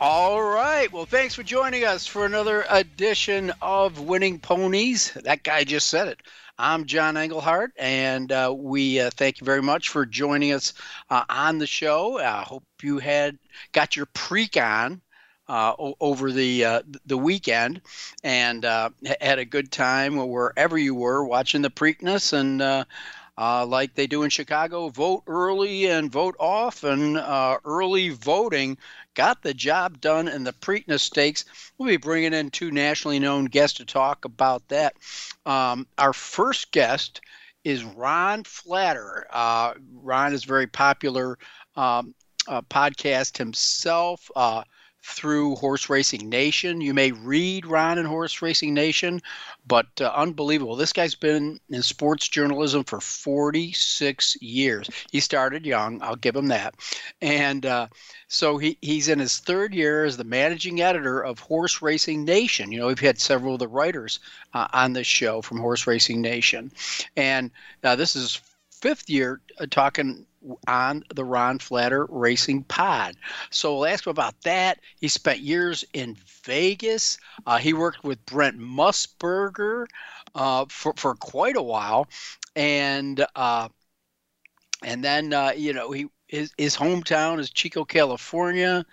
All right. Well, thanks for joining us for another edition of Winning Ponies. That guy just said it. I'm John Englehart, and uh, we uh, thank you very much for joining us uh, on the show. I hope you had got your preak on uh, over the uh, the weekend and uh, had a good time wherever you were watching the Preakness and uh, like they do in Chicago, vote early and vote often. Uh, early voting got the job done in the Preakness Stakes. We'll be bringing in two nationally known guests to talk about that. Um, our first guest is Ron Flatter. Uh, Ron is very popular um, uh, podcast himself. Uh, through Horse Racing Nation. You may read Ron in Horse Racing Nation, but uh, unbelievable. This guy's been in sports journalism for 46 years. He started young, I'll give him that. And uh, so he, he's in his third year as the managing editor of Horse Racing Nation. You know, we've had several of the writers uh, on this show from Horse Racing Nation. And uh, this is fifth year uh, talking on the Ron Flatter Racing Pod. So we'll ask him about that. He spent years in Vegas. Uh, he worked with Brent Musburger uh, for for quite a while, and uh, and then uh, you know he his his hometown is Chico, California.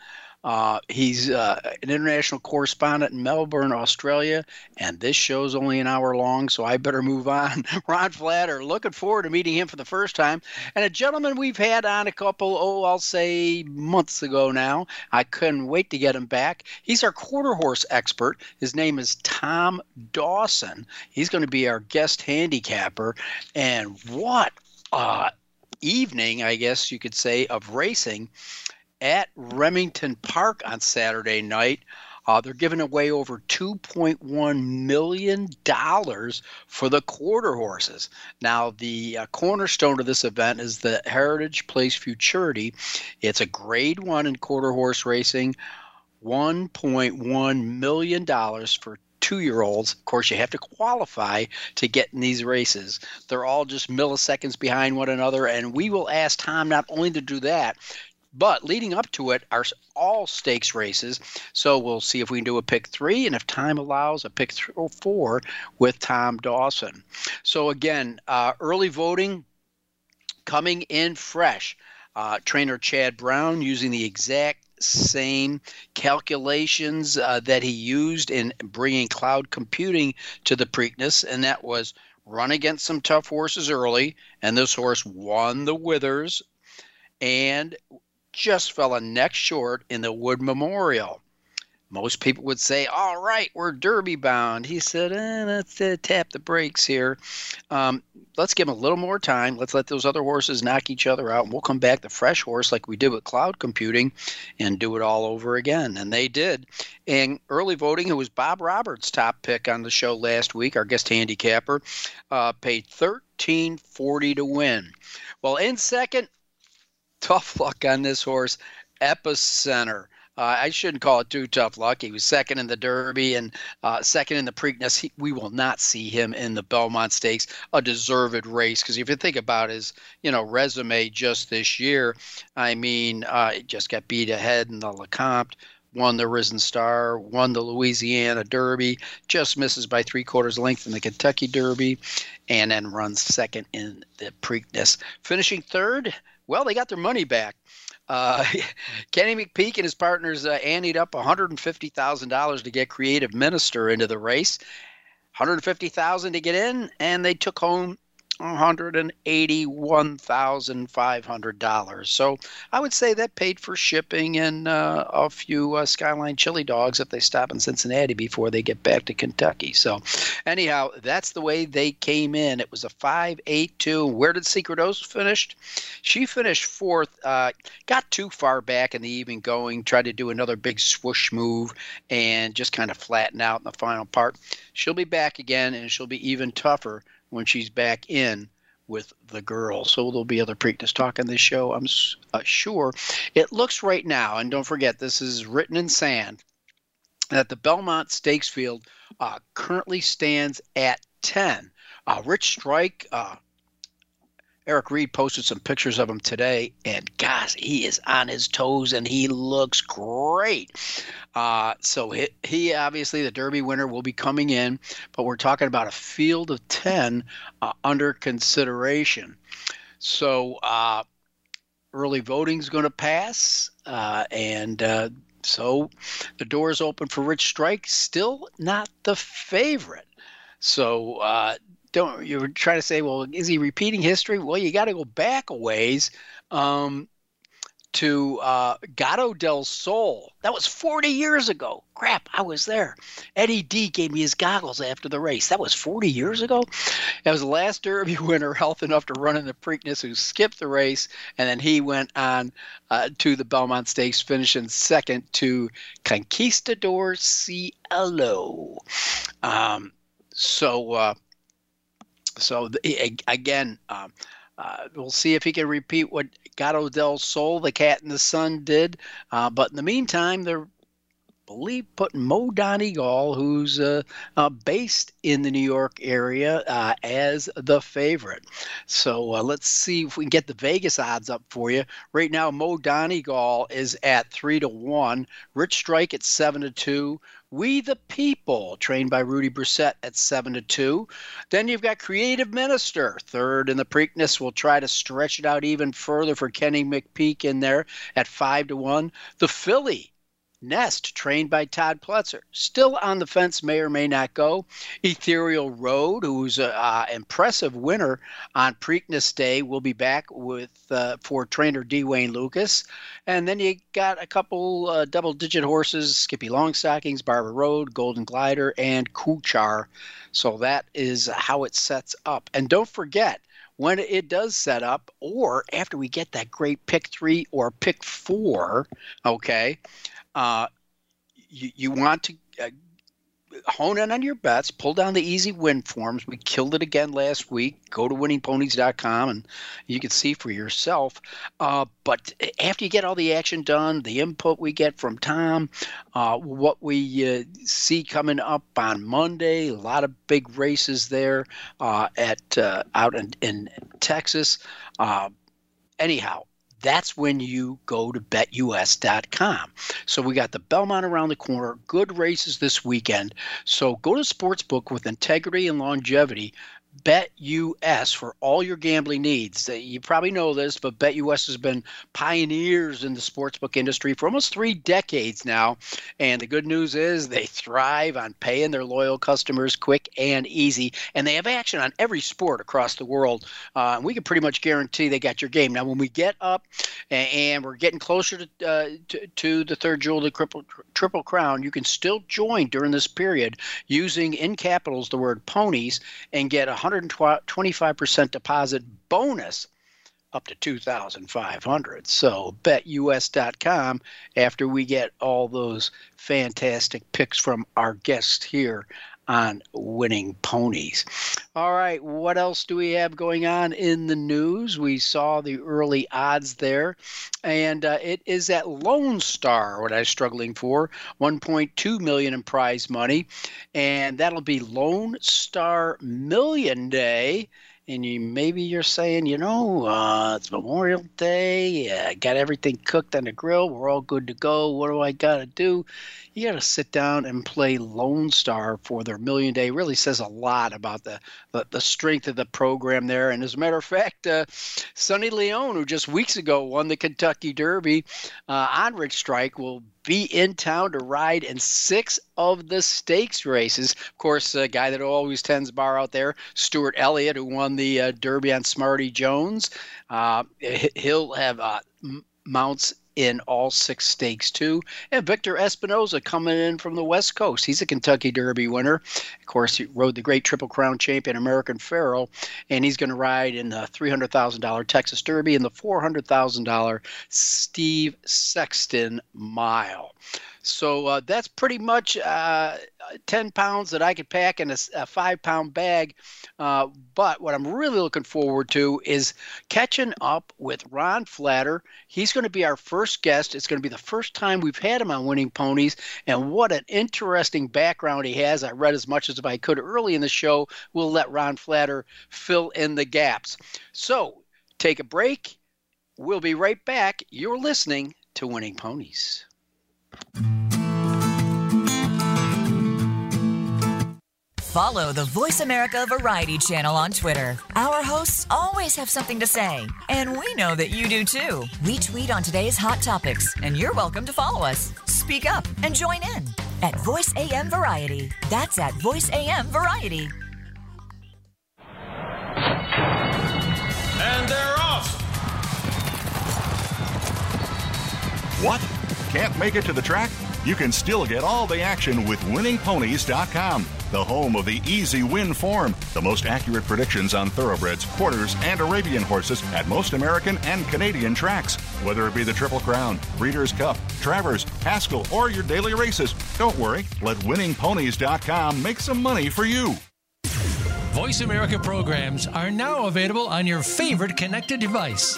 Uh, he's uh, an international correspondent in Melbourne, Australia, and this show's only an hour long, so I better move on. Ron Flatter, looking forward to meeting him for the first time, and a gentleman we've had on a couple, oh, I'll say months ago now. I couldn't wait to get him back. He's our quarter horse expert. His name is Tom Dawson. He's going to be our guest handicapper, and what uh, evening, I guess you could say, of racing at Remington Park on Saturday night. Uh, they're giving away over $2.1 million for the quarter horses. Now, the uh, cornerstone of this event is the Heritage Place Futurity. It's a grade one in quarter horse racing, $1.1 million for two year olds. Of course, you have to qualify to get in these races. They're all just milliseconds behind one another, and we will ask Tom not only to do that, but leading up to it are all stakes races. So we'll see if we can do a pick three, and if time allows, a pick th- or four with Tom Dawson. So again, uh, early voting coming in fresh. Uh, trainer Chad Brown using the exact same calculations uh, that he used in bringing cloud computing to the Preakness, and that was run against some tough horses early, and this horse won the Withers and just fell a neck short in the Wood Memorial. Most people would say, All right, we're Derby bound. He said, eh, Let's uh, tap the brakes here. Um, let's give him a little more time. Let's let those other horses knock each other out. And we'll come back the fresh horse like we did with cloud computing and do it all over again. And they did. And early voting, it was Bob Roberts' top pick on the show last week, our guest handicapper, uh, paid thirteen forty to win. Well, in second, tough luck on this horse, Epicenter. Uh, I shouldn't call it too tough luck. He was second in the Derby and uh, second in the Preakness. He, we will not see him in the Belmont Stakes, a deserved race. Because if you think about his, you know, resume just this year, I mean, uh, he just got beat ahead in the Lecomte, won the Risen Star, won the Louisiana Derby, just misses by three quarters length in the Kentucky Derby, and then runs second in the Preakness, finishing third well, they got their money back. Uh, Kenny McPeek and his partners uh, anteed up $150,000 to get Creative Minister into the race. 150,000 to get in, and they took home $181,500. So I would say that paid for shipping and uh, a few uh, Skyline chili dogs if they stop in Cincinnati before they get back to Kentucky. So, anyhow, that's the way they came in. It was a 582. Where did Secret Oath finish? She finished fourth, uh, got too far back in the evening going, tried to do another big swoosh move, and just kind of flatten out in the final part. She'll be back again, and she'll be even tougher when she's back in with the girls. So there'll be other Preakness talk on this show, I'm uh, sure. It looks right now, and don't forget, this is written in sand, that the Belmont Stakes field uh, currently stands at 10. Uh, Rich Strike, uh, Eric Reed posted some pictures of him today, and gosh, he is on his toes and he looks great. Uh, so he, he, obviously the Derby winner will be coming in, but we're talking about a field of ten uh, under consideration. So uh, early voting is going to pass, uh, and uh, so the door is open for Rich Strike. Still not the favorite. So uh, don't you were trying to say, well, is he repeating history? Well, you got to go back a ways um, to uh, Gato del Sol. That was 40 years ago. Crap, I was there. Eddie D gave me his goggles after the race. That was 40 years ago. That was the last Derby winner health enough to run in the Preakness who skipped the race, and then he went on uh, to the Belmont Stakes, finishing second to Conquistador Cielo. Um, so. Uh, so the, again, um, uh, we'll see if he can repeat what Gato del Sol, the cat in the sun, did. Uh, but in the meantime, they're believe putting Mo Donegal, who's uh, uh, based in the New York area, uh, as the favorite. So uh, let's see if we can get the Vegas odds up for you. Right now, Mo Donegal is at three to one. Rich Strike at seven to two. We the People, trained by Rudy Brisset at 7 to 2. Then you've got Creative Minister, third in the Preakness. We'll try to stretch it out even further for Kenny McPeek in there at 5 to 1. The Philly, Nest, trained by Todd Pletcher, still on the fence, may or may not go. Ethereal Road, who's an uh, impressive winner on Preakness Day, will be back with uh, for trainer D. Wayne Lukas. And then you got a couple uh, double-digit horses: Skippy Longstockings, Barber Road, Golden Glider, and Kuchar. So that is how it sets up. And don't forget when it does set up, or after we get that great pick three or pick four, okay, uh, you, you want to uh, hone in on your bets, pull down the easy win forms. We killed it again last week. Go to winningponies.com and you can see for yourself. Uh, but after you get all the action done, the input we get from Tom, uh, what we uh, see coming up on Monday, a lot of big races there uh, at uh, out in, in Texas. Anyhow, that's when you go to betus.com. So we got the Belmont around the corner, good races this weekend. So go to Sportsbook with integrity and longevity. BetUS for all your gambling needs. You probably know this, but BetUS has been pioneers in the sportsbook industry for almost three decades now. And the good news is they thrive on paying their loyal customers quick and easy. And they have action on every sport across the world. Uh, we can pretty much guarantee they got your game. Now, when we get up and we're getting closer to, uh, to, to, the third jewel, the triple, triple crown, you can still join during this period using in capitals the word ponies and get a 125% deposit bonus up to 2500 so betus.com after we get all those fantastic picks from our guests here on winning ponies. All right, what else do we have going on in the news? We saw the early odds there, and uh, it is at Lone Star what I was struggling for, 1.2 million in prize money, and that'll be Lone Star Million Day and you maybe you're saying, you know, uh, it's Memorial Day, Yeah, I got everything cooked on the grill, we're all good to go. What do I got to do? You got to sit down and play Lone Star for their Million Day. Really says a lot about the, the, the strength of the program there. And as a matter of fact, uh, Sonny Leon, who just weeks ago won the Kentucky Derby uh, on Rich Strike, will be in town to ride in six of the stakes races. Of course, a guy that always tends bar out there, Stewart Elliott, who won the uh, Derby on Smarty Jones. Uh, he'll have uh, mounts in all six stakes too. And Victor Espinoza coming in from the West Coast. He's a Kentucky Derby winner. Of course, he rode the great Triple Crown champion American Pharoah, and he's going to ride in the $300,000 Texas Derby and the $400,000 Steve Sexton Mile. So uh, that's pretty much uh, 10 pounds that I could pack in a, a five pound bag. Uh, but what I'm really looking forward to is catching up with Ron Flatter. He's going to be our first guest. It's going to be the first time we've had him on Winning Ponies. And what an interesting background he has. I read as much as I could early in the show. We'll let Ron Flatter fill in the gaps. So take a break. We'll be right back. You're listening to Winning Ponies. Follow the Voice America Variety channel on Twitter. Our hosts always have something to say, and we know that you do too. We tweet on today's hot topics, and you're welcome to follow us. Speak up and join in at Voice AM Variety. That's at Voice AM Variety. And they're off. What? Can't make it to the track? You can still get all the action with winningponies.com, the home of the easy win form, the most accurate predictions on thoroughbreds, quarters, and Arabian horses at most American and Canadian tracks. Whether it be the Triple Crown, Breeders' Cup, Travers, Haskell, or your daily races, don't worry, let winningponies.com make some money for you. Voice America programs are now available on your favorite connected device,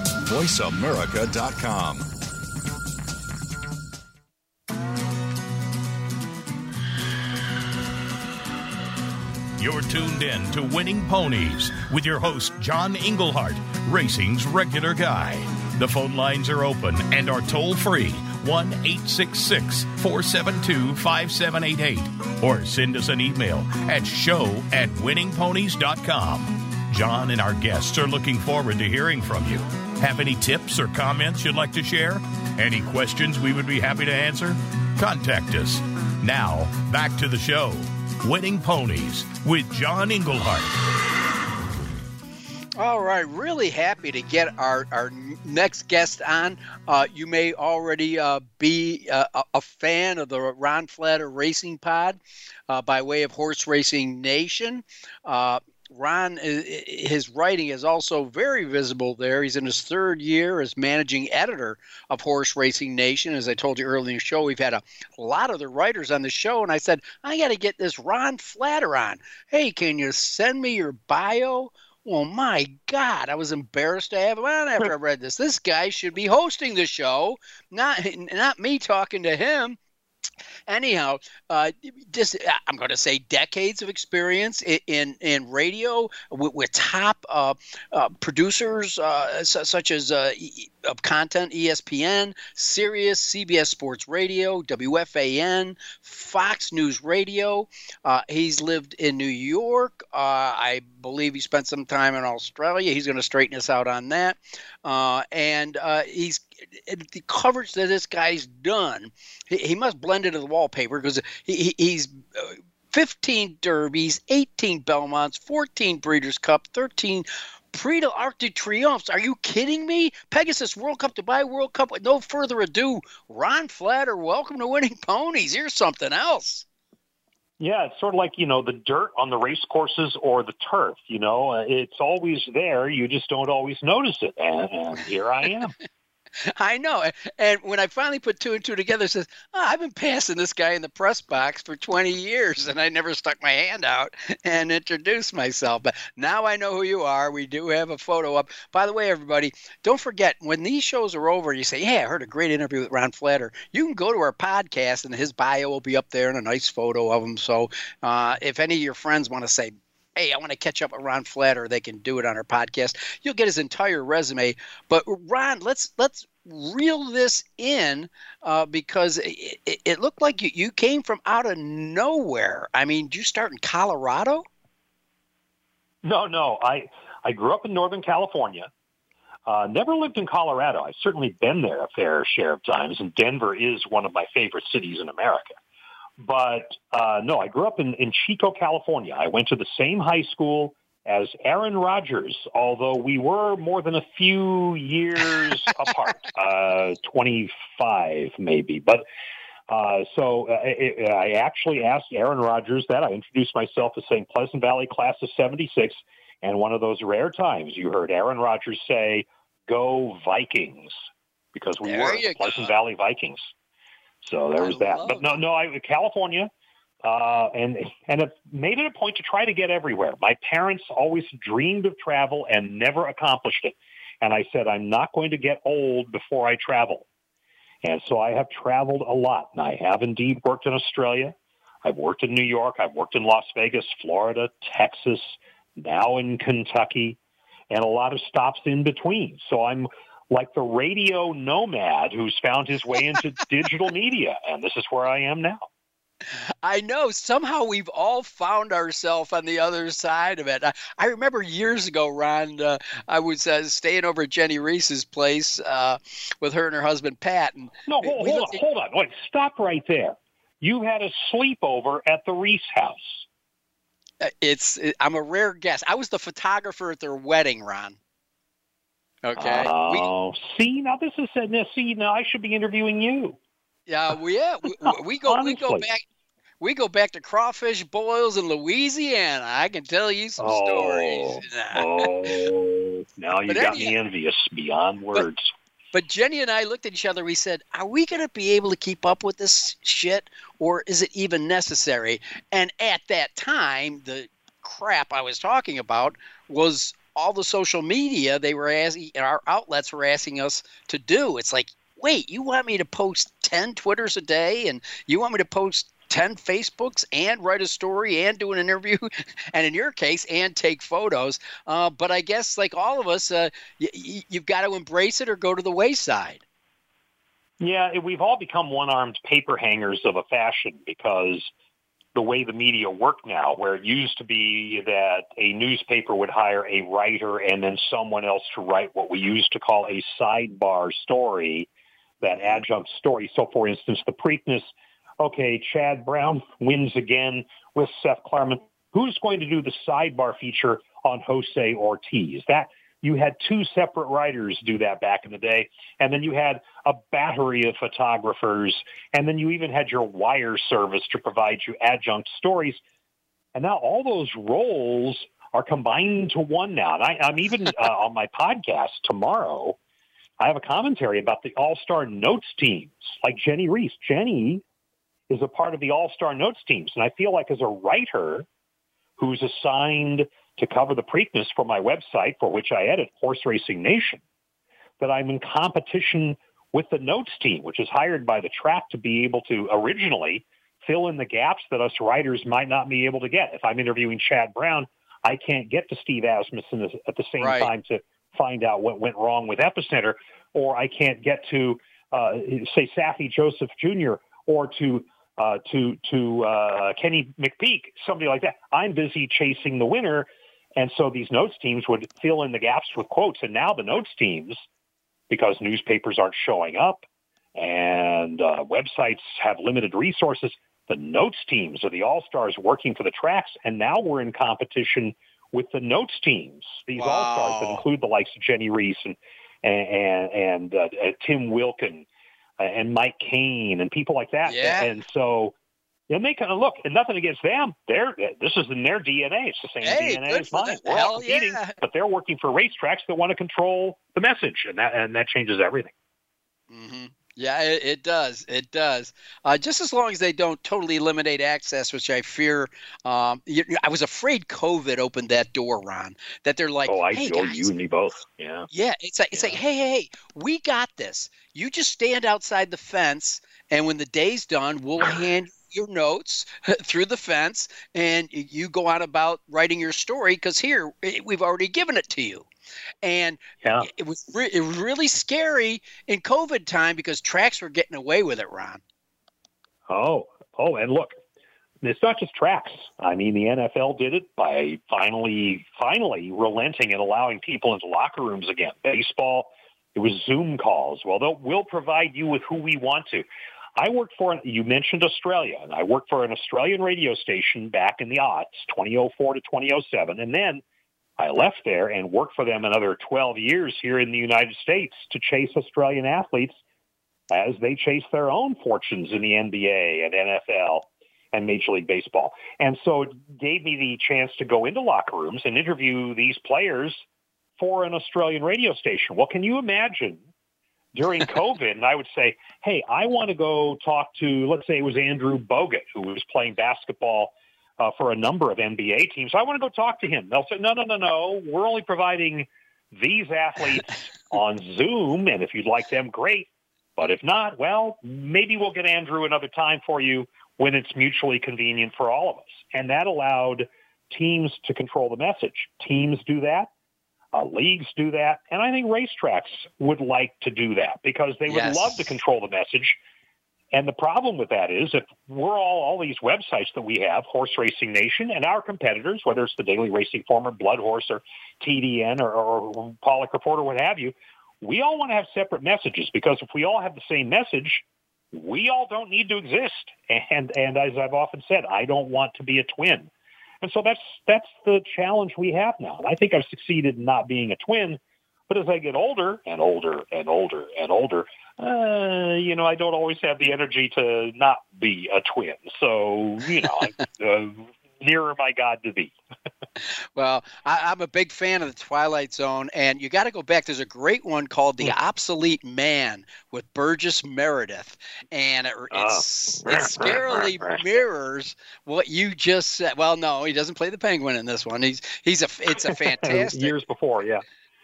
VoiceAmerica.com. You're tuned in to Winning Ponies with your host, John Englehart, racing's regular guy. The phone lines are open and are toll free 1 866 472 5788 or send us an email at show at winningponies.com. John and our guests are looking forward to hearing from you. Have any tips or comments you'd like to share? Any questions we would be happy to answer? Contact us. Now, back to the show Winning Ponies with John Englehart. All right, really happy to get our, our next guest on. Uh, you may already uh, be uh, a fan of the Ron Flatter Racing Pod uh, by way of Horse Racing Nation. Uh, Ron, his writing is also very visible there. He's in his third year as managing editor of Horse Racing Nation. As I told you earlier in the show, we've had a, lot of the writers on the show, and I said, I got to get this Ron Flatter on. Hey, can you send me your bio? Well, my God, I was embarrassed to have him on after I read this. This guy should be hosting the show, not not me talking to him anyhow, uh, just uh, I'm going to say decades of experience in in, in radio with, with top uh, uh, producers uh, such as uh, of content ESPN, Sirius, CBS Sports Radio, WFAN, Fox News Radio. He's lived in New York. I believe he spent some time in Australia. He's going to straighten us out on that. And he's the coverage that this guy's done. He, he must blend into the wallpaper because he, he's. Uh, 15 derbies, 18 Belmonts, 14 Breeders' Cup, 13 Prix d'Arc de Triomphe. Are you kidding me? Pegasus World Cup, Dubai World Cup. With no further ado, Ron Flatter, welcome to Winning Ponies. Here's something else. Yeah, it's sort of like, you know, the dirt on the race courses or the turf, you know, uh, it's always there. You just don't always notice it. And, and here I am. I know. And when I finally put two and two together, says, oh, I've been passing this guy in the press box for 20 years and I never stuck my hand out and introduced myself. But now I know who you are. We do have a photo up. By the way, everybody, don't forget when these shows are over, you say, Yeah, I heard a great interview with Ron Flatter. You can go to our podcast and his bio will be up there and a nice photo of him. So uh, if any of your friends want to say, hey, I want to catch up with Ron Flatter, they can do it on our podcast. You'll get his entire resume. But Ron, let's let's reel this in uh, because it, it, it, looked like you, you came from out of nowhere. I mean, did you start in Colorado? No, no. I I grew up in Northern California. Uh, never lived in Colorado. I've certainly been there a fair share of times, and Denver is one of my favorite cities in America. But uh, no, I grew up in, in Chico, California. I went to the same high school as Aaron Rodgers, although we were more than a few years apart, uh, 25 maybe. But uh, so uh, it, I actually asked Aaron Rodgers that. I introduced myself as saying Pleasant Valley class of 76. And one of those rare times you heard Aaron Rodgers say, Go Vikings, because we there were Pleasant go. Valley Vikings. So there was that. But no, no, I, California, uh, and and have made it a point to try to get everywhere. My parents always dreamed of travel and never accomplished it. And I said, I'm not going to get old before I travel. And so I have traveled a lot. And I have indeed worked in Australia. I've worked in New York. I've worked in Las Vegas, Florida, Texas, now in Kentucky, and a lot of stops in between. So I'm like the radio nomad who's found his way into digital media. And this is where I am now. I know somehow we've all found ourselves on the other side of it. I, I remember years ago, Ron, uh, I was uh, staying over at Jennie Rees's place uh, with her and her husband Pat. And no, hold, hold on, at... hold on, wait, stop right there. You had a sleepover at the Reese house. Uh, it's it, I'm a rare guest. I was the photographer at their wedding, Ron. Okay. Oh, we, see now this is now see now I should be interviewing you. Yeah, we yeah we, we go Honestly. we go back we go back to crawfish boils in Louisiana. I can tell you some oh, stories. oh, now you got me envious beyond words. But, but Jenny and I looked at each other. We said, "Are we going to be able to keep up with this shit, or is it even necessary?" And at that time, the crap I was talking about was all the social media they were asking our outlets were asking us to do. It's like, wait, you want me to post 10 Twitters a day and you want me to post 10 Facebooks and write a story and do an interview, and in your case, and take photos. Uh, but I guess, like all of us, uh, y- you've got to embrace it or go to the wayside. Yeah, we've all become one armed paper hangers of a fashion because the way the media work now, where it used to be that a newspaper would hire a writer and then someone else to write what we used to call a sidebar story, that adjunct story. So, for instance, the Preakness okay, Chad Brown wins again with Seth Klarman. Who's going to do the sidebar feature on Jose Ortiz? That you had two separate writers do that back in the day, and then you had a battery of photographers, and then you even had your wire service to provide you adjunct stories. And now all those roles are combined to one now. And I, I'm even uh, on my podcast tomorrow. I have a commentary about the All Star Notes teams, like Jennie Rees. Jenny is a part of the All Star Notes teams. And I feel like as a writer who's assigned to cover the Preakness for my website, for which I edit Horse Racing Nation, that I'm in competition with the Notes team, which is hired by the track to be able to originally fill in the gaps that us writers might not be able to get. If I'm interviewing Chad Brown, I can't get to Steve Asmussen at the same right. time to find out what went wrong with Epicenter, or I can't get to, uh, say, Saffie Joseph Jr. or to uh, to to uh, Kenny McPeek, somebody like that. I'm busy chasing the winner, and so these notes teams would fill in the gaps with quotes. And now the notes teams, because newspapers aren't showing up and uh, websites have limited resources, the notes teams are the all stars working for the tracks, and now we're in competition with the notes teams. These wow. all stars that include the likes of Jennie Rees and and, and uh, Tim Wilkin and Mike Kane and people like that. Yeah. And so and they kind of look, and nothing against them. They're this is in their DNA. It's the same hey, DNA as mine. We're all competing, yeah. but they're working for racetracks that want to control the message, and that and that changes everything. Mm-hmm. Yeah, it, it, does. It does. Uh, just as long as they don't totally eliminate access, which I fear. Um, you, I was afraid COVID opened that door, Ron. That they're like, oh, I hey, guys, you and me both. Yeah. Yeah, it's like it's Yeah. like, hey, hey, hey, we got this. You just stand outside the fence, and when the day's done, we'll hand your notes through the fence, and you go on about writing your story. Because here, we've already given it to you. And Yeah. it was re- it was really scary in COVID time because tracks were getting away with it, Ron. Oh, oh, and look, it's not just tracks. I mean, the NFL did it by finally, finally relenting and allowing people into locker rooms again. Baseball, it was Zoom calls. Well, we'll provide you with who we want to. I worked for, you mentioned Australia, and I worked for an Australian radio station back in the aughts, 2004 to 2007. And then I left there and worked for them another 12 years here in the United States to chase Australian athletes as they chase their own fortunes in the NBA and NFL and Major League Baseball. And so it gave me the chance to go into locker rooms and interview these players for an Australian radio station. Well, can you imagine during COVID, and I would say, hey, I want to go talk to, let's say it was Andrew Bogut, who was playing basketball uh, for a number of NBA teams. I want to go talk to him. They'll say, no, no, no, no. We're only providing these athletes on Zoom, and if you'd like them, great. But if not, well, maybe we'll get Andrew another time for you when it's mutually convenient for all of us. And that allowed teams to control the message. Teams do that. Uh, leagues do that. And I think racetracks would like to do that because they would Yes. love to control the message. And the problem with that is if we're all, all these websites that we have, Horse Racing Nation, and our competitors, whether it's the Daily Racing Form or Blood Horse or TDN or, or Paulick Report or what have you, we all want to have separate messages because if we all have the same message, we all don't need to exist. And and as I've often said, I don't want to be a twin. And so that's that's the challenge we have now. And I think I've succeeded in not being a twin. But as I get older and older and older and older, uh, you know, I don't always have the energy to not be a twin. So, you know, I'm uh, nearer my God to thee. Well, I, I'm a big fan of the Twilight Zone, and you got to go back. There's a great one called Hmm. "The Obsolete Man" with Burgess Meredith, and it, it's Ah. it scarily mirrors what you just said. Well, no, he doesn't play the Penguin in this one. He's he's a it's a fantastic. Years before, yeah.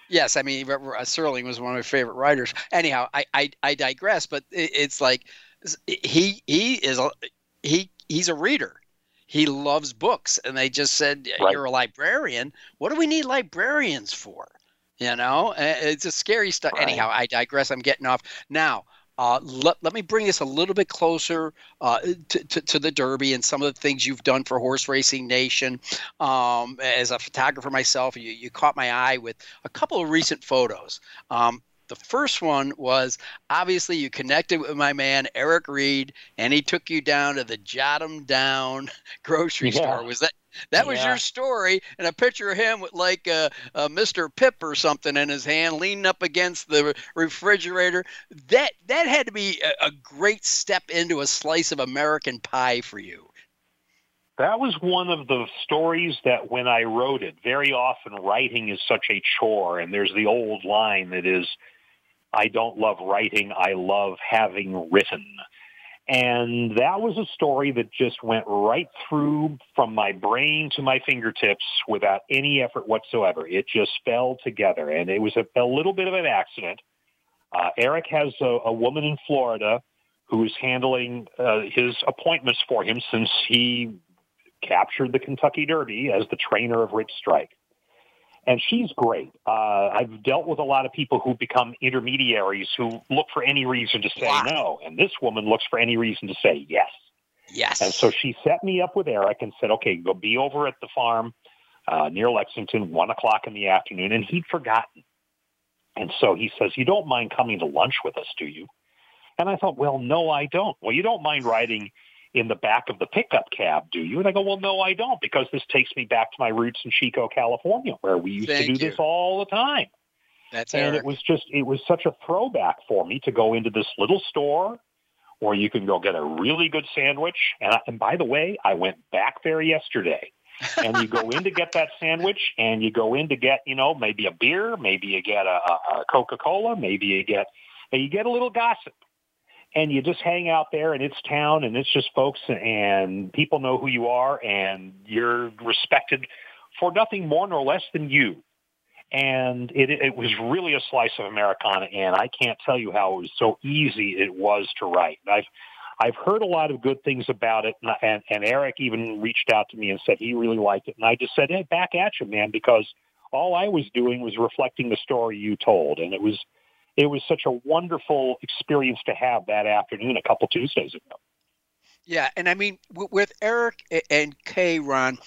Yes, I mean R- Serling was one of my favorite writers. Anyhow, I I, I digress, but it, it's like he he is a, he he's a reader. He loves books, and they just said Right. you're a librarian. What do we need librarians for? You know, it's a scary stuff. Right. Anyhow, I digress. I'm getting off now. Uh, let, let me bring this a little bit closer uh, to, to, to the Derby and some of the things you've done for Horse Racing Nation. Um, as a photographer myself, you, you caught my eye with a couple of recent photos. Um, the first one was obviously you connected with my man Eric Reed, and he took you down to the Jot 'em Down grocery Yeah. store. Was that that was your story? And a picture of him with like a, a Mr. Pibb or something in his hand, leaning up against the refrigerator. That that had to be a, a great step into a slice of American pie for you. That was one of the stories that when I wrote it, very often writing is such a chore. And there's the old line that is, I don't love writing, I love having written. And that was a story that just went right through from my brain to my fingertips without any effort whatsoever. It just fell together. And it was a, a little bit of an accident. Uh, Eric has a, a woman in Florida who is handling uh, his appointments for him since he captured the Kentucky Derby as the trainer of Rich Strike. And she's great. Uh, I've dealt with a lot of people who become intermediaries who look for any reason to say Wow. no. And this woman looks for any reason to say yes. Yes. And so she set me up with Eric and said, okay, go be over at the farm uh, near Lexington, one o'clock in the afternoon. And he'd forgotten. And so he says, you don't mind coming to lunch with us, do you? And I thought, well, no, I don't. Well, you don't mind riding in the back of the pickup cab, do you? And I go, well, no, I don't, because this takes me back to my roots in Chico, California, where we used Thank to do you. this all the time. That's And Eric. it was just, it was such a throwback for me to go into this little store where you can go get a really good sandwich. And, I, and by the way, I went back there yesterday. and you go in to get that sandwich and you go in to get, you know, maybe a beer, maybe you get a, a, a Coca-Cola, maybe you get and you get a little gossip and you just hang out there and it's town and it's just folks and people know who you are and you're respected for nothing more nor less than you. And it, it was really a slice of Americana, and I can't tell you how it was so easy it was to write. I've I've heard a lot of good things about it, and, and, and Eric even reached out to me and said he really liked it, and I just said, "Hey, back at you, man," because all I was doing was reflecting the story you told, and it was it was such a wonderful experience to have that afternoon a couple Tuesdays ago. Yeah, and I mean with Eric and Kay, Ron,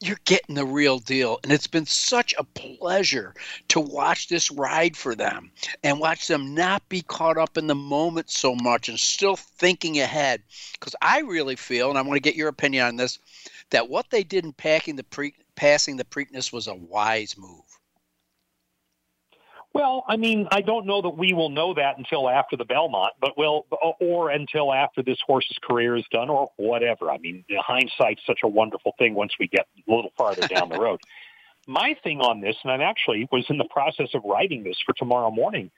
you're getting the real deal. And it's been such a pleasure to watch this ride for them and watch them not be caught up in the moment so much and still thinking ahead. Because I really feel, and I want to get your opinion on this, that what they did in packing the pre- passing the Preakness was a wise move. Well, I mean, I don't know that we will know that until after the Belmont, but will, or until after this horse's career is done, or whatever. I mean, hindsight's such a wonderful thing once we get a little farther down the road. My thing on this, and I actually was in the process of writing this for tomorrow morning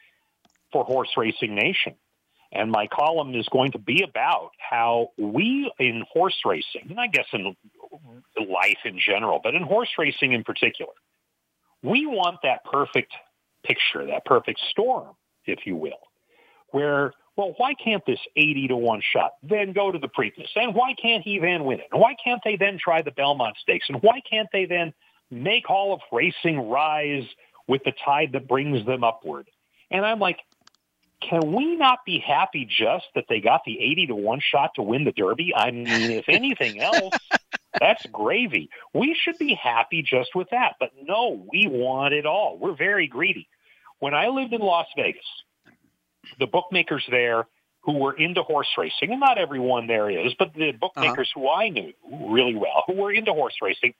for Horse Racing Nation, and my column is going to be about how we in horse racing, and I guess in life in general, but in horse racing in particular, we want that perfect picture, that perfect storm, if you will, where, well, why can't this 80 to 1 shot then go to the Preakness? And why can't he then win it? And why can't they then try the Belmont Stakes? And why can't they then make all of racing rise with the tide that brings them upward? And I'm like, can we not be happy just that they got the 80 to 1 shot to win the Derby? I mean, if anything else, that's gravy. We should be happy just with that. But no, we want it all. We're very greedy. When I lived in Las Vegas, the bookmakers there who were into horse racing, and not everyone there is, but the bookmakers uh-huh. who I knew really well, who were into horse racing,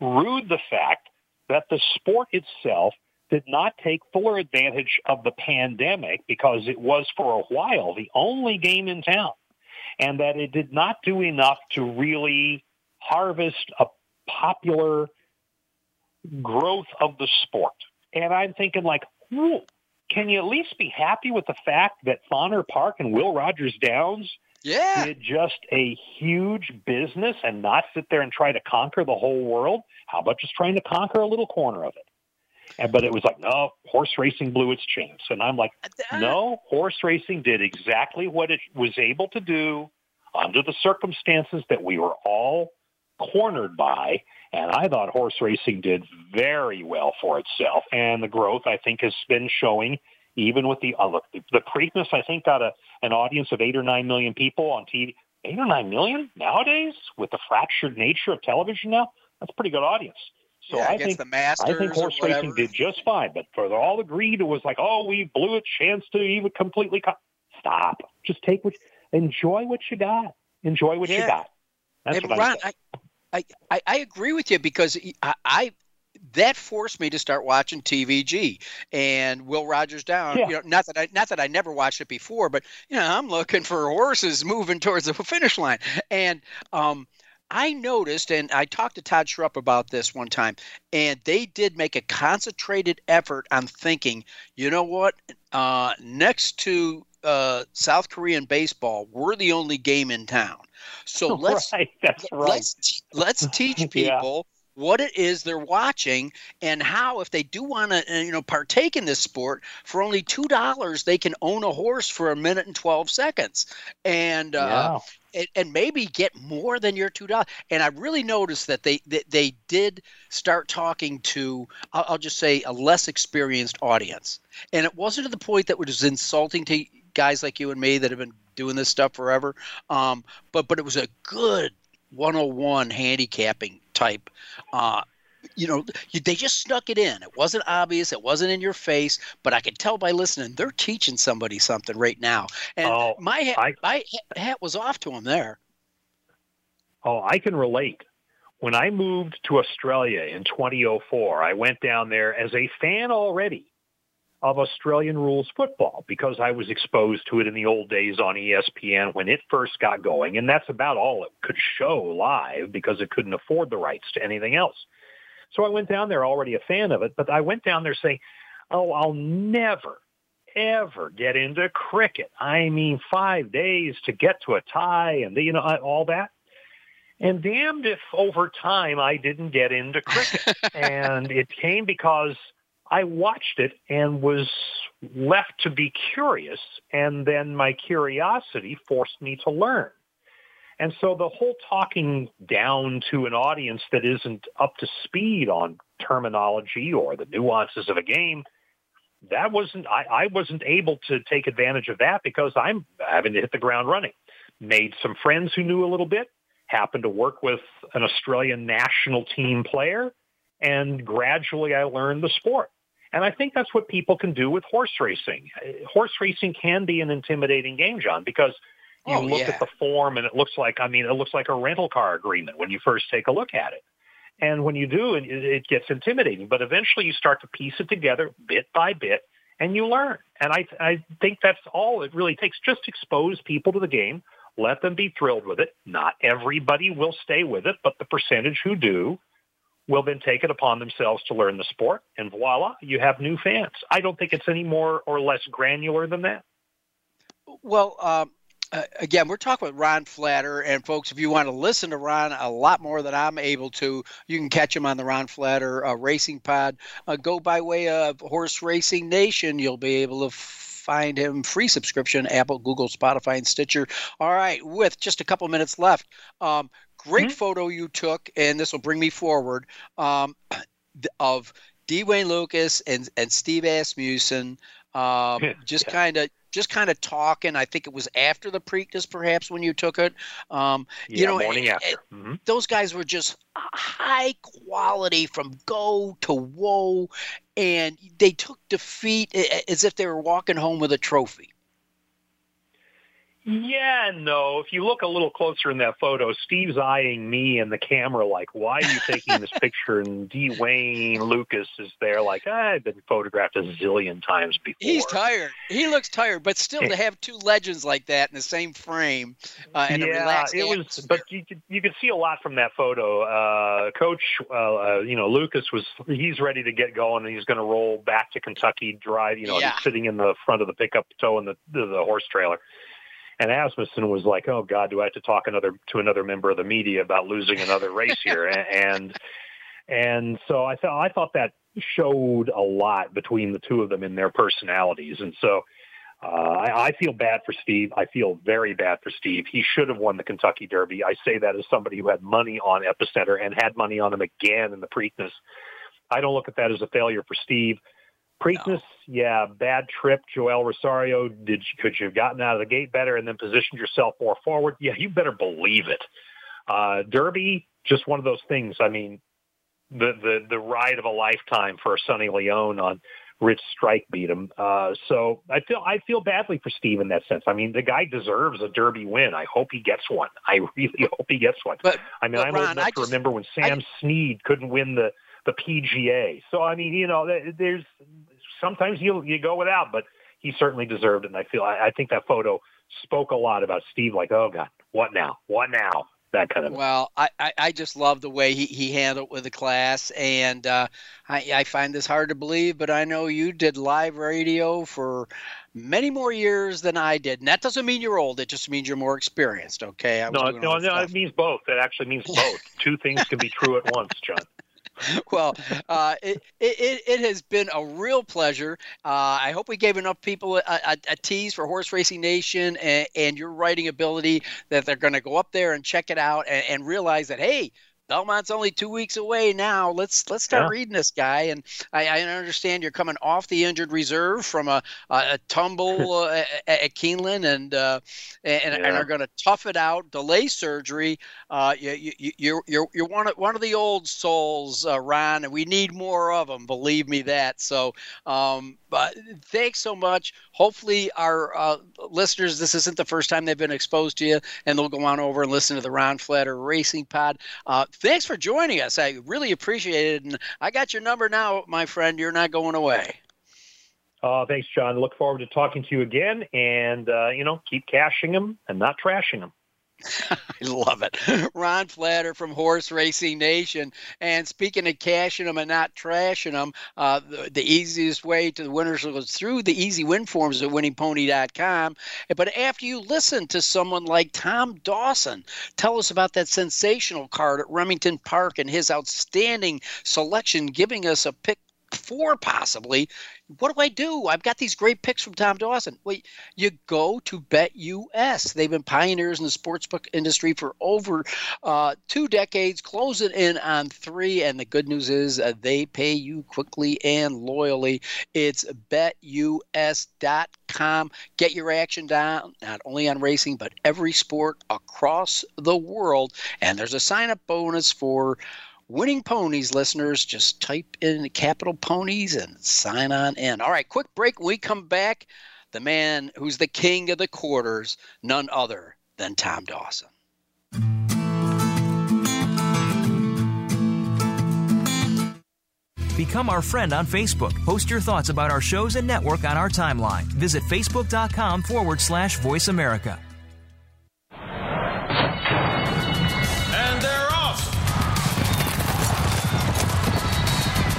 rued the fact that the sport itself did not take fuller advantage of the pandemic because it was for a while the only game in town and that it did not do enough to really harvest a popular growth of the sport. And I'm thinking like, can you at least be happy with the fact that Fonner Park and Will Rogers Downs yeah. did just a huge business and not sit there and try to conquer the whole world? How about just trying to conquer a little corner of it? And, but it was like, no, horse racing blew its chance. And I'm like, uh, no, horse racing did exactly what it was able to do under the circumstances that we were all cornered by. And I thought horse racing did very well for itself. And the growth, I think, has been showing even with the, uh, look, the, the Preakness, I think, got a, an audience of eight or nine million people on TV. Eight or nine million nowadays with the fractured nature of television now? That's a pretty good audience. So yeah, I think the I think horse racing did just fine. But for all the greed, it was like, oh, we blew a chance to even completely cut. Stop. Just take what, enjoy what you got. Enjoy what yeah. you got. That's and what Ron, I, I, I, I agree with you because I, I that forced me to start watching TVG and Will Rogers down. Yeah. You know, not that I not that I never watched it before, but you know, I'm looking for horses moving towards the finish line. And um, I noticed, and I talked to Todd Schrupp about this one time, and they did make a concentrated effort on thinking, you know what, uh, next to uh, South Korean baseball, we're the only game in town. So let's right, that's right. let's let's teach people yeah. what it is they're watching and how if they do want to uh, you know partake in this sport for only two dollars they can own a horse for a minute and 12 seconds and uh, yeah. and, and, maybe get more than your two dollars and i really noticed that they that they did start talking to I'll, I'll just say a less experienced audience and it wasn't to the point that was insulting to guys like you and me that have been doing this stuff forever. Um, but but it was a good 101 handicapping type. Uh, you know, you, they just snuck it in. It wasn't obvious. It wasn't in your face, but I could tell by listening. They're teaching somebody something right now, and oh, my hat, I, my hat was off to them there. Oh, I can relate. When I moved to Australia in 2004, I went down there as a fan already of Australian rules football because I was exposed to it in the old days on ESPN when it first got going. And that's about all it could show live because it couldn't afford the rights to anything else. So I went down there already a fan of it, but I went down there saying, oh, I'll never, ever get into cricket. I mean, five days to get to a tie and, you know, uh, all that. And damned if over time I didn't get into cricket. and it came because I watched it and was left to be curious. And then my curiosity forced me to learn. And so the whole talking down to an audience that isn't up to speed on terminology or the nuances of a game, that wasn't, I, I wasn't able to take advantage of that because I'm having to hit the ground running. Made some friends who knew a little bit, happened to work with an Australian national team player, and gradually I learned the sport. And I think that's what people can do with horse racing. Horse racing can be an intimidating game, John, because you Oh, look yeah. at the form and it looks like, I mean, it looks like a rental car agreement when you first take a look at it. And when you do, it, it gets intimidating. But eventually you start to piece it together bit by bit and you learn. And I, I think that's all it really takes. Just expose people to the game. Let them be thrilled with it. Not everybody will stay with it, but the percentage who do will then take it upon themselves to learn the sport. And voila, you have new fans. I don't think it's any more or less granular than that. Well, uh, again, we're talking with Ron Flatter, and folks, if you want to listen to Ron a lot more than I'm able to, you can catch him on the Ron Flatter uh, Racing Pod. Uh, go by way of Horse Racing Nation, you'll be able to find him free subscription Apple, Google, Spotify, and Stitcher. All right, with just a couple minutes left, um, great photo you took, and this will bring me forward um, of D. Wayne Lukas and and Steve Asmussen. Um, just Yeah. kind of just kind of talking. I think it was after the Preakness, perhaps when you took it. Um, Yeah, you know, morning eh, after. eh, hmm those guys were just high quality from go to woe, and they took defeat eh, as if they were walking home with a trophy. Yeah, no. If you look a little closer in that photo, Steve's eyeing me and the camera like, why are you taking this picture? And D. Wayne Lukas is there like, I've been photographed a zillion times before. He's tired. He looks tired, but still to have two legends like that in the same frame uh, and a yeah, relaxed it was, atmosphere. but you could, you could see a lot from that photo. Uh, Coach, uh, uh, you know, Lukas was, he's ready to get going and he's going to roll back to Kentucky, drive, you know, Yeah. he's sitting in the front of the pickup towing the, the horse trailer. And Asmussen was like, "Oh God, do I have to talk another to another member of the media about losing another race here?" and and so I thought I thought that showed a lot between the two of them in their personalities, and so uh, I, I feel bad for Steve. I feel very bad for Steve. He should have won the Kentucky Derby. I say that as somebody who had money on Epicenter and had money on him again in the Preakness. I don't look at that as a failure for Steve. Preakness, yeah, bad trip. Joel Rosario, did you, could you have gotten out of the gate better and then positioned yourself more forward? Yeah, you better believe it. Uh, Derby, just one of those things. I mean, the the the ride of a lifetime for Sonny Leon on Rich Strike beat him. Uh, so I feel I feel badly for Steve in that sense. I mean, the guy deserves a Derby win. I hope he gets one. I really hope he gets one. But- I mean, but I'm old enough I to just- remember when Sam Snead couldn't win the the PGA. So I mean, you know, there's sometimes you you go without, but he certainly deserved it. And I feel I, I think that photo spoke a lot about Steve. Like, oh God, what now? What now? That kind of. Well, I, I, just love the way he, he handled with the class, and uh, I, I find this hard to believe, but I know you did live radio for many more years than I did, and that doesn't mean you're old. It just means you're more experienced. Okay? No, no, no. stuff. It means both. It actually means both. Two things can be true at once, John. well, uh, it, it, it has been a real pleasure. Uh, I hope we gave enough people a, a, a tease for Horse Racing Nation and, and your writing ability that they're going to go up there and check it out and, and realize that, hey, Belmont's only two weeks away now. Let's let's start Yeah. reading this guy. And I, I understand you're coming off the injured reserve from a, a, a tumble uh, at, at Keeneland and uh, and, and are going to tough it out, delay surgery. Uh, you, you, you're you're you're one of one of the old souls, uh, Ron, and we need more of them. Believe me that. So, um, but thanks so much. Hopefully, our uh, listeners, this isn't the first time they've been exposed to you, and they'll go on over and listen to the Ron Flatter Racing Pod. Thanks for joining us. I really appreciate it, and I got your number now, my friend. You're not going away. Uh, thanks, John. Look forward to talking to you again, and uh, you know, keep cashing them and not trashing them. I love it. Ron Flatter from Horse Racing Nation. And speaking of cashing them and not trashing them, uh, the, the, easiest way to the winners is through the easy win forms at winningpony.com. But after you listen to someone like Tom Dawson, tell us about that sensational card at Remington Park and his outstanding selection, giving us a pick four possibly. What do I do? I've got these great picks from Tom Dawson. Well, you go to BetUS. They've been pioneers in the sportsbook industry for over uh, two decades, closing in on three. And the good news is uh, they pay you quickly and loyally. It's betus.com. Get your action down, not only on racing, but every sport across the world. And there's a sign up bonus for Winning Ponies listeners, just type in capital ponies and sign on in. All right, quick break. When we come back, the man who's the king of the quarters, none other than Tom Dawson. Become our friend on Facebook. Post your thoughts about our shows and network on our timeline. Visit facebook.com forward slash voice America.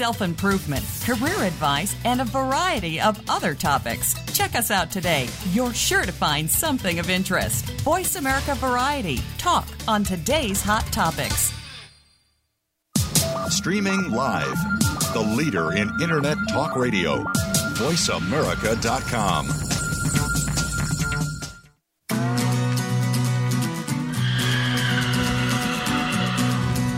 self improvement, career advice, and a variety of other topics. Check us out today. You're sure to find something of interest. Voice America Variety. Talk on today's hot topics. Streaming live. The leader in Internet talk radio. VoiceAmerica.com.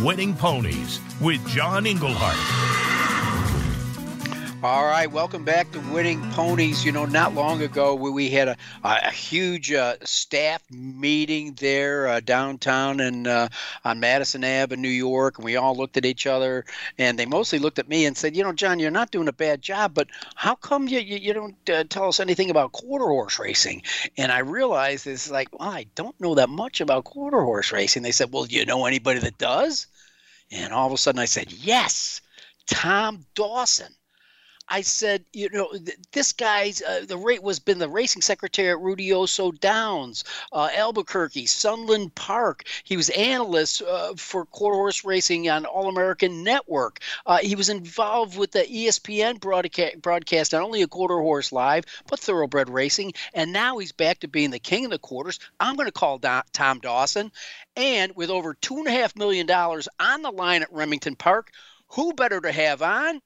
Winning Ponies with John Englehart. All right, welcome back to Winning Ponies. You know, not long ago we, we had a, a huge uh, staff meeting there uh, downtown and uh, on Madison Ave in New York, and we all looked at each other, and they mostly looked at me and said, "You know, John, you're not doing a bad job, but how come you you, you don't uh, tell us anything about quarter horse racing?" And I realized it's like, well, I don't know that much about quarter horse racing. They said, "Well, do you know anybody that does?" And all of a sudden, I said, "Yes, Tom Dawson." I said, you know, this guy's uh, the rate was been the racing secretary at Ruidoso Downs, uh, Albuquerque, Sunland Park. He was analyst uh, for quarter horse racing on All American Network. Uh, he was involved with the ESPN broadcast, broadcast, not only a quarter horse live, but thoroughbred racing. And now he's back to being the king of the quarters. I'm going to call Tom Dawson. And with over $2.5 million on the line at Remington Park, who better to have on?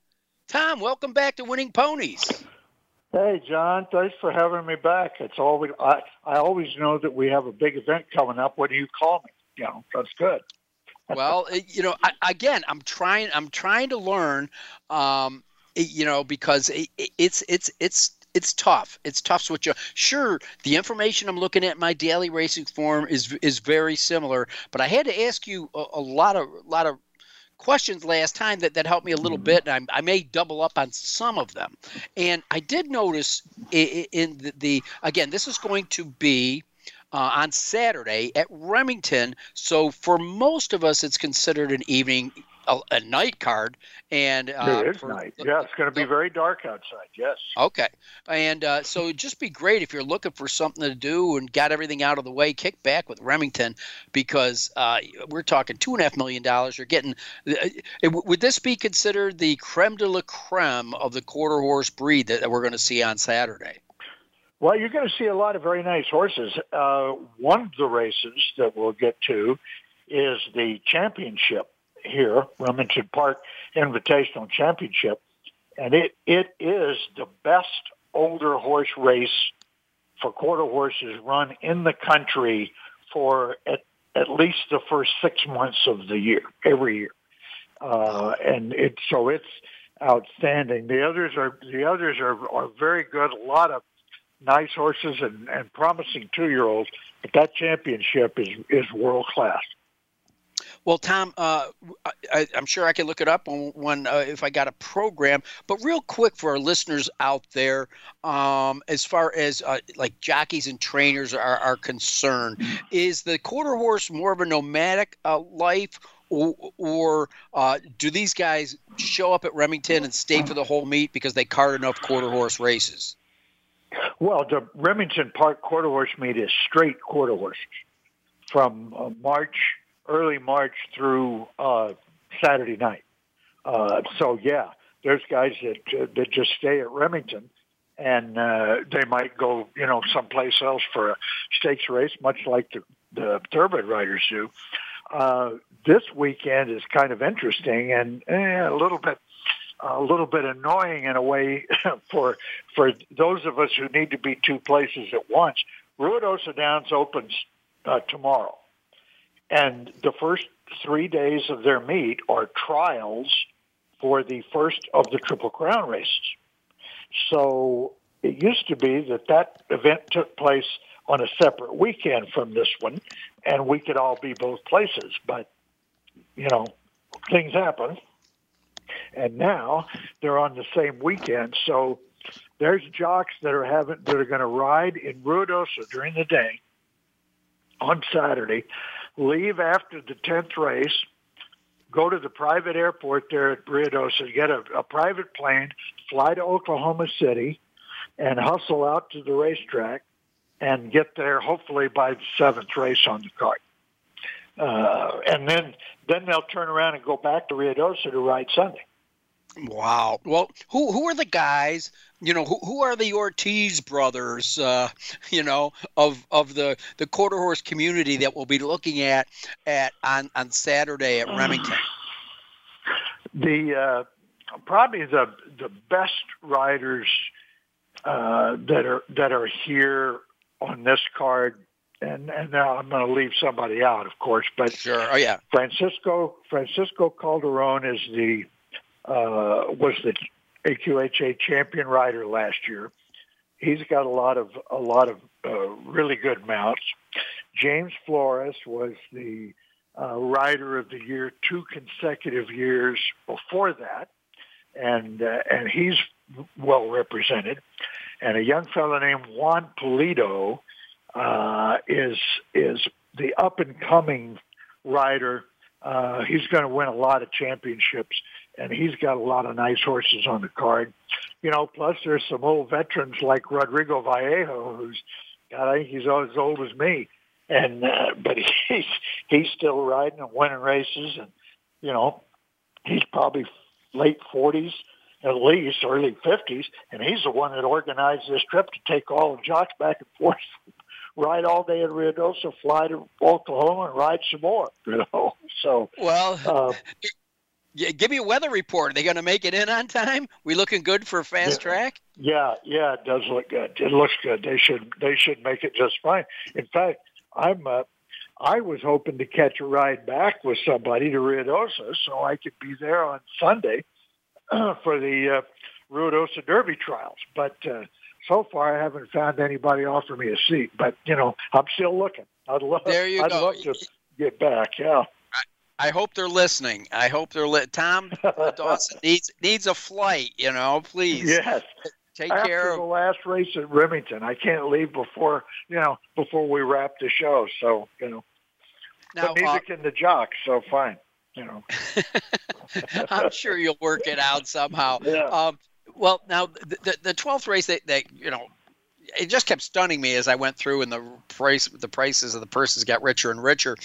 Tom, welcome back to Winning Ponies. Hey, John. Thanks for having me back. It's always I, I always know that we have a big event coming up when you call me. You know, that's good. well, you know, I, again, I'm trying. I'm trying to learn. Um, you know, because it, it's it's it's it's tough. It's tough switch. Sure, the information I'm looking at in my daily racing form is is very similar, but I had to ask you a, a lot of lot of questions last time that, that helped me a little bit, and I, I may double up on some of them. And I did notice in, in the, the, again, this is going to be uh, on Saturday at Remington. So for most of us, it's considered an evening a, a night card, and uh, it is for- night. Yeah, it's going to be very dark outside. Yes. Okay. And uh, so it'd just be great if you're looking for something to do and got everything out of the way, kick back with Remington because uh, we're talking two and a half million dollars. You're getting. Uh, would this be considered the creme de la creme of the quarter horse breed that, that we're going to see on Saturday? Well, you're going to see a lot of very nice horses. Uh, one of the races that we'll get to is the championship here, Remington Park Invitational Championship, and it it is the best older horse race for quarter horses run in the country for at, at least the first six months of the year, every year, uh, and it so it's outstanding. The others are the others are, are very good. A lot of nice horses and, and promising two year olds, but that championship is is world class. Well, Tom, uh, I, I'm sure I can look it up when, when uh, if I got a program. But real quick for our listeners out there, um, as far as uh, like jockeys and trainers are, are concerned, is the quarter horse more of a nomadic uh, life, or, or uh, do these guys show up at Remington and stay for the whole meet because they card enough quarter horse races? Well, the Remington Park quarter horse meet is straight quarter horses from uh, March, early March through uh, Saturday night. Uh, so yeah, there's guys that uh, that just stay at Remington, and uh, they might go, you know, someplace else for a stakes race, much like the the thoroughbred riders do. Uh, this weekend is kind of interesting and eh, a little bit a little bit annoying in a way for for those of us who need to be two places at once. Ruidoso Downs opens uh, tomorrow, and the first three days of their meet are trials for the first of the Triple Crown races. So it used to be that that event took place on a separate weekend from this one, and we could all be both places. But you know, things happen and now they're on the same weekend. So there's jocks that are having that are going to ride in Ruidoso during the day on Saturday, leave after the tenth race, go to the private airport there at Ruidoso, get a, a private plane, fly to Oklahoma City, and hustle out to the racetrack and get there hopefully by the seventh race on the card. Uh, and then then they'll turn around and go back to Ruidoso to ride Sunday. Wow. Well, who who are the guys? You know, who, who are the Ortiz brothers? Uh, you know, of of the the quarter horse community that we'll be looking at at on on Saturday at Remington. The uh, probably the the best riders uh, that are that are here on this card, and and now I'm going to leave somebody out, of course, but sure. Oh yeah, Francisco Francisco Calderon is the was the AQHA champion rider last year. He's got a lot of a lot of uh, really good mounts. James Flores was the uh, rider of the year two consecutive years before that, and uh, and he's well represented. And a young fellow named Juan Pulido uh, is is the up and coming rider. Uh, he's going to win a lot of championships, and he's got a lot of nice horses on the card. You know, plus there's some old veterans like Rodrigo Vallejo, who's God, I think he's as old as me, and uh, but he's he's still riding and winning races, and you know, he's probably late forties at least, early fifties, and he's the one that organized this trip to take all the jocks back and forth ride all day in Ruidoso, fly to Oklahoma, and ride some more. You know, so well, uh, yeah, give me a weather report. Are they going to make it in on time? We looking good for fast Yeah. track? yeah, yeah, it does look good. It looks good. They should they should make it just fine. In fact, I'm uh, I was hoping to catch a ride back with somebody to Ruidoso, so I could be there on Sunday for the uh, Ruidoso Derby trials. But uh, so far, I haven't found anybody offer me a seat. But you know, I'm still looking. I'd love. There you I'd go. love to get back. Yeah. I hope they're listening. I hope they're li- Tom Dawson needs needs a flight. You know, please Yes. take After care the last race at Remington, I can't leave before you know before we wrap the show. So you know, Now, but neither uh, can the jocks. So fine. You know, I'm sure you'll work it out somehow. Yeah. Um, well, now the the, the 12th race that, that you know it just kept stunning me as I went through, and the price, the prices of the purses got richer and richer.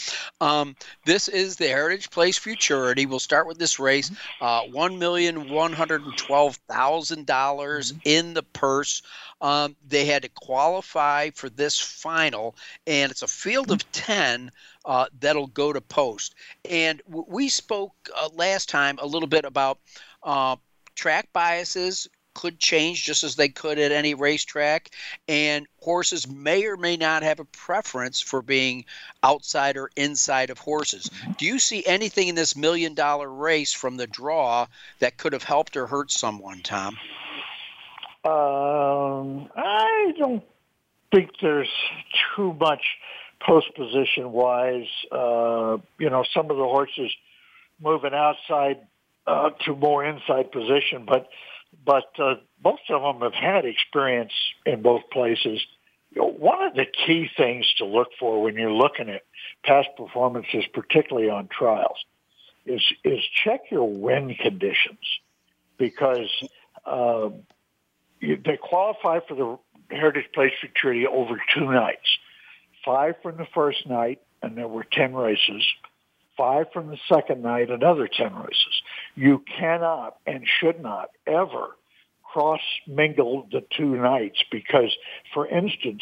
Um, this is the Heritage Place Futurity. We'll start with this race. Uh, One million one hundred and twelve thousand dollars in the purse. Um, they had to qualify for this final, and it's a field of ten uh, that'll go to post. And w- we spoke uh, last time a little bit about. Uh, track biases could change just as they could at any racetrack, and horses may or may not have a preference for being outside or inside of horses. Do you see anything in this million dollar race from the draw that could have helped or hurt someone, Tom? Um, I don't think there's too much post position wise. Uh, you know, some of the horses moving outside uh, to more inside position, but but uh, most of them have had experience in both places. You know, one of the key things to look for when you're looking at past performances, particularly on trials, is is check your wind conditions because uh, you, they qualify for the Heritage Place Futurity over two nights. Five from the first night, and there were ten races. Five from the second night, another ten races. You cannot and should not ever cross mingle the two nights because, for instance,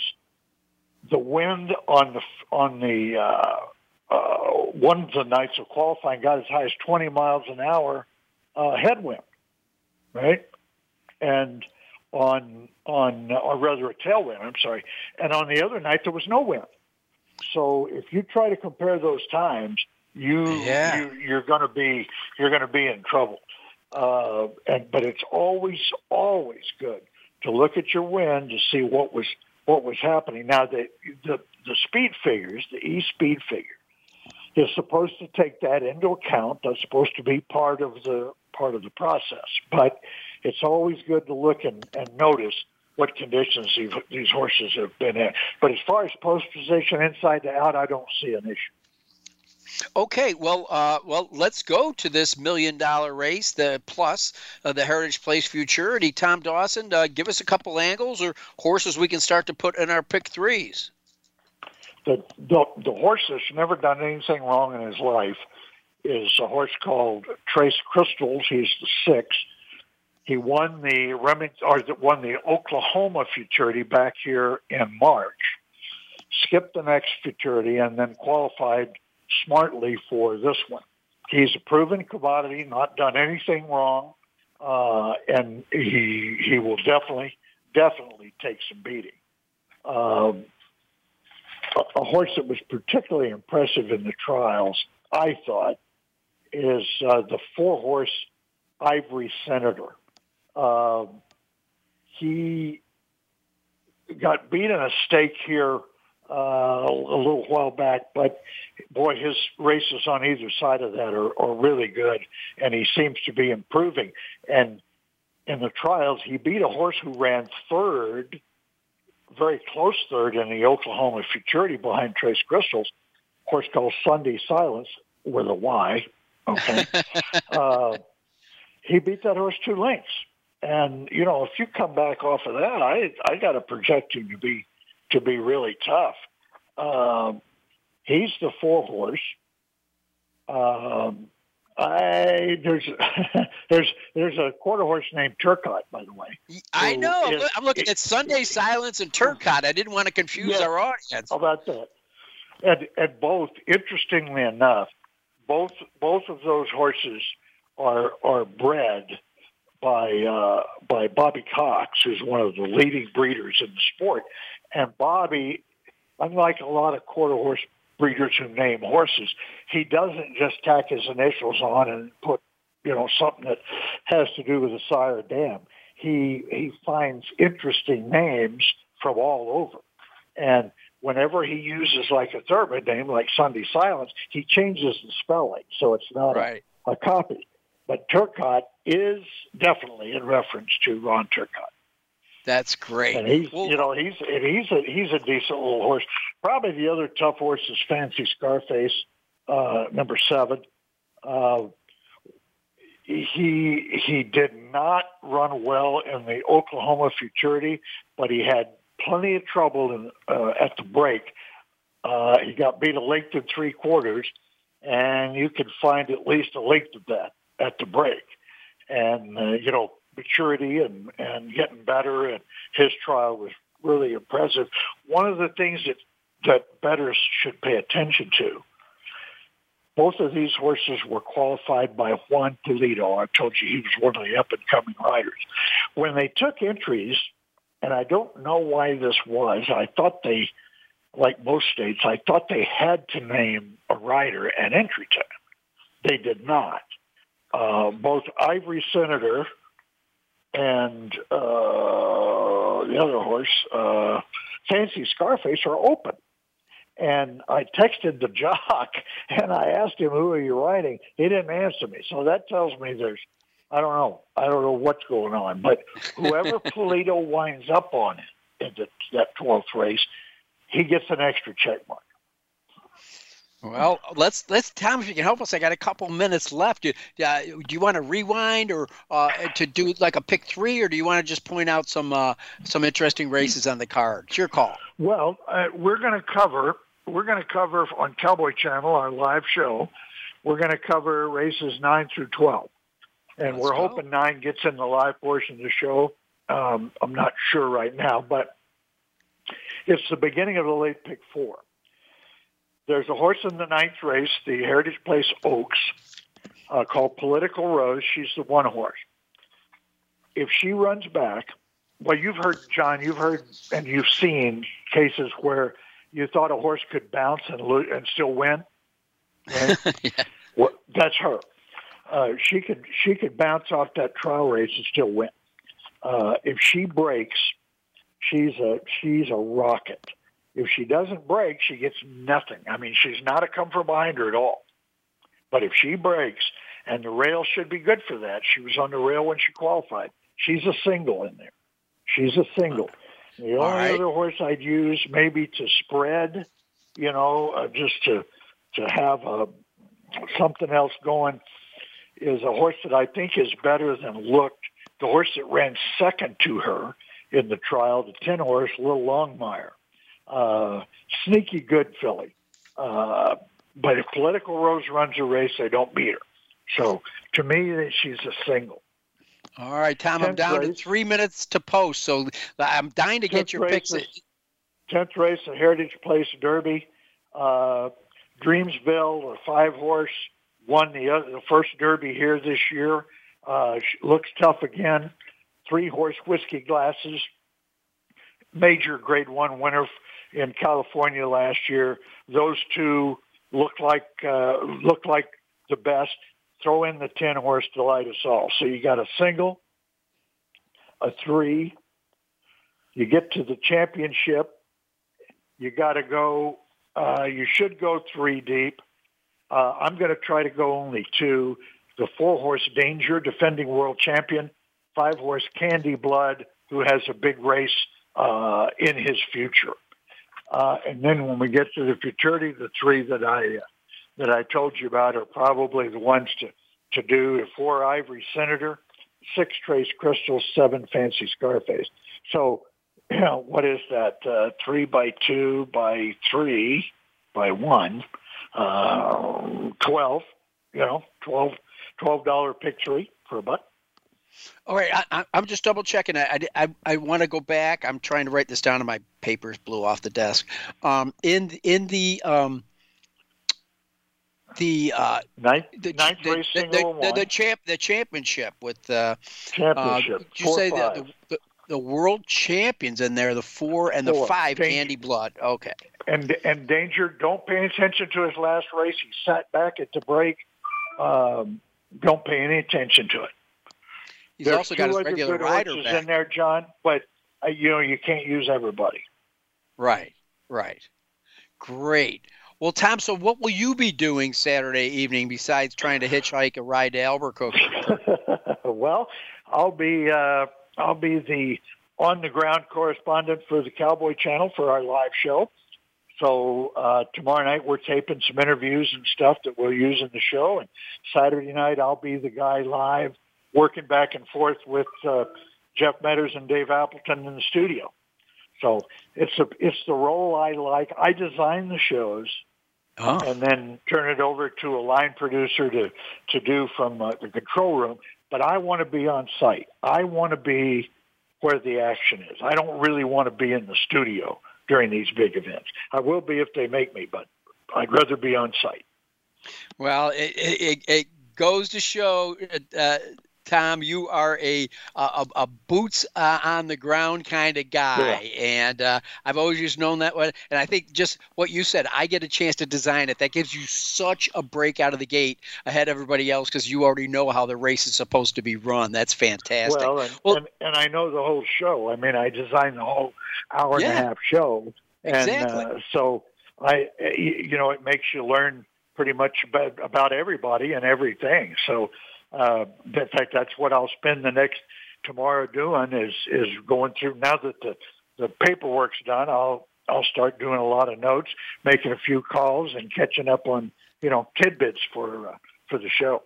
the wind on the on the uh, uh, one of the nights of qualifying got as high as 20 miles an hour uh, headwind, right? And on on or rather a tailwind. I'm sorry. And on the other night there was no wind. So if you try to compare those times, you, Yeah. you you're going to be you're going to be in trouble. Uh, and but it's always always good to look at your wind to see what was what was happening. Now the the the speed figures, the e speed figure, is supposed to take that into account. That's supposed to be part of the part of the process. But it's always good to look and, and notice what conditions these, these horses have been in. But as far as post position inside to out, I don't see an issue. Okay, well, uh, well, let's go to this million dollar race, the plus uh, the Heritage Place Futurity. Tom Dawson, uh, give us a couple angles or horses we can start to put in our pick threes. the, the the horse that's never done anything wrong in his life is a horse called Trace Crystals. He's the sixth. He won the Remington or won the Oklahoma Futurity back here in March. Skipped the next Futurity and then qualified smartly for this one. He's a proven commodity, not done anything wrong, uh, and he he will definitely definitely take some beating. Um, a, a horse that was particularly impressive in the trials, I thought, is uh, the four horse Ivory Senator. Um, he got beat in a stake here uh, a little while back, but boy, his races on either side of that are, are really good, and he seems to be improving. And in the trials, he beat a horse who ran third very close third in the Oklahoma Futurity behind Trace Crystals, a horse called Sunday Silence with a Y. Okay. uh, he beat that horse two lengths. And, you know, if you come back off of that, I I got to project him to be to be really tough. Um, he's the four horse. Um, I there's there's there's a quarter horse named Turcotte, by the way. I know. I'm is- I'm looking at Sunday Silence and Turcotte. I didn't want to confuse Yeah. our audience. How about that? And and both, interestingly enough, both both of those horses are are bred by uh, by Bobby Cox, who's one of the leading breeders in the sport. And Bobby, unlike a lot of quarter horse breeders who name horses, he doesn't just tack his initials on and put you know something that has to do with the sire dam. He he finds interesting names from all over, and whenever he uses like a thoroughbred name like Sunday Silence, he changes the spelling so it's not Right. a, a copy. But Turcotte is definitely in reference to Ron Turcotte. That's great. And he's, Well- you know, he's he's a he's a decent little horse. Probably the other tough horse is Fancy Scarface, uh, number seven. Uh, he he did not run well in the Oklahoma Futurity, but he had plenty of trouble in, uh, at the break. Uh, he got beat a length and three quarters, and you could find at least a length of that at the break. And uh, you know, maturity and and getting better, and his trial was really impressive. One of the things that that bettors should pay attention to both of these horses were qualified by Juan Pulido. I told you he was one of the up and coming riders. When they took entries, and I don't know why this was, I thought they, like most states, I thought they had to name a rider an entry time. They did not. Uh, both Ivory Senator and uh, the other horse, uh, Fancy Scarface, are open. And I texted the jock and I asked him, who are you riding? He didn't answer me. So that tells me there's, I don't know. I don't know what's going on. But whoever Pulido winds up on in the, that 12th race, he gets an extra check mark. Well, let's let's Tom, if you can help us, I got a couple minutes left. Do, uh, do you want to rewind or uh, to do like a pick three, or do you want to just point out some uh, some interesting races on the card? It's your call. Well, uh, we're going to cover we're going to cover on Cowboy Channel our live show. We're going to cover races nine through twelve, and let's we're go. hoping nine gets in the live portion of the show. Um, I'm not sure right now, but it's the beginning of the late pick four. There's a horse in the ninth race, the Heritage Place Oaks, uh, called Political Rose. She's the one horse. If she runs back, well, you've heard, John, you've heard and you've seen cases where you thought a horse could bounce and lo- and still win. Right? yeah. well, that's her. Uh, she could she could bounce off that trial race and still win. Uh, if she breaks, she's a she's a rocket. If she doesn't break, she gets nothing. I mean, she's not a come from behind her at all. But if she breaks, and the rail should be good for that, she was on the rail when she qualified. She's a single in there. She's a single. The only right. other horse I'd use maybe to spread, you know, uh, just to to have a, uh, something else going, is a horse that I think is better than looked. The horse that ran second to her in the trial, the ten horse, Little Longmire uh, sneaky good filly. Uh, but if Political Rose runs a race, they don't beat her. So to me, she's a single. All right, Tom, I'm down race. to three minutes to post, so I'm dying to get your picks. Tenth race, the Heritage Place Derby. Uh, Dreamsville, a five horse, won the other, the first Derby here this year. Uh, looks tough again. Three horse whiskey glasses, major Grade One winner in California last year. Those two look like uh, look like the best. Throw in the ten horse delight us all. So you got a single, a three. You get to the championship. You got to go. Uh, you should go three deep. Uh, I'm going to try to go only two. The four horse Danger, defending world champion. Five horse Candy Blood, who has a big race uh, in his future. Uh, and then when we get to the futurity, the three that I uh, that I told you about are probably the ones to to do. Four Ivory Senator, six Trace Crystal, seven Fancy Scarface. So, you know, what is that? Uh, three by two by three by one, uh, twelve. You know, twelve twelve dollar pick three for a buck. All right, I, am just double checking. I, I, I want to go back. I'm trying to write this down, and my papers blew off the desk. Um, in in the um, the uh, ninth, the, ninth the, race the, the, the, the, champ the championship with uh, championship. Uh, did you say the, the, the world champions in there, the four and the four. five, Danger. Candy Blood. Okay. And and Danger, don't pay any attention to his last race. He sat back at the break. Um, don't pay any attention to it. He's There's also got his regular rider back. in there, John, but uh, you know you can't use everybody. Right, right. Great. Well, Tom, so what will you be doing Saturday evening besides trying to hitchhike a ride to Albuquerque? well, I'll be uh, I'll be the on the ground correspondent for the Cowboy Channel for our live show. So uh, tomorrow night we're taping some interviews and stuff that we'll use in the show, and Saturday night I'll be the guy live working back and forth with uh, Jeff Metters and Dave Appleton in the studio. So it's a it's the role I like. I design the shows. Oh. And then turn it over to a line producer to to do from uh, the control room. But I want to be on site. I want to be where the action is. I don't really want to be in the studio during these big events. I will be if they make me, but I'd rather be on site. Well, it, it, it goes to show, uh, Tom, you are a a, a boots uh, on the ground kind of guy, Yeah. and uh, I've always just known that one. And I think just what you said, I get a chance to design it. That gives you such a break out of the gate ahead of everybody else because you already know how the race is supposed to be run. That's fantastic. Well, and, and, and I know the whole show. I mean, I designed the whole hour and a half show, and Exactly. uh, so I, you know, it makes you learn pretty much about, about everybody and everything. So, uh, in fact, that's what I'll spend the next tomorrow doing is is going through. Now that the the paperwork's done, I'll I'll start doing a lot of notes, making a few calls, and catching up on you know tidbits for uh, for the show.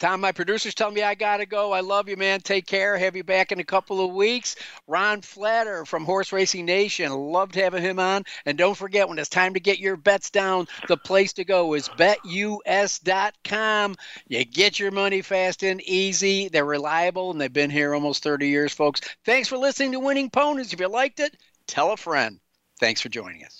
Tom, my producer's telling me I gotta go. I love you, man. Take care. Have you back in a couple of weeks. Ron Flatter from Horse Racing Nation. Loved having him on. And don't forget, when it's time to get your bets down, the place to go is betus.com. You get your money fast and easy. They're reliable, and they've been here almost 30 years, folks. Thanks for listening to Winning Ponies. If you liked it, tell a friend. Thanks for joining us.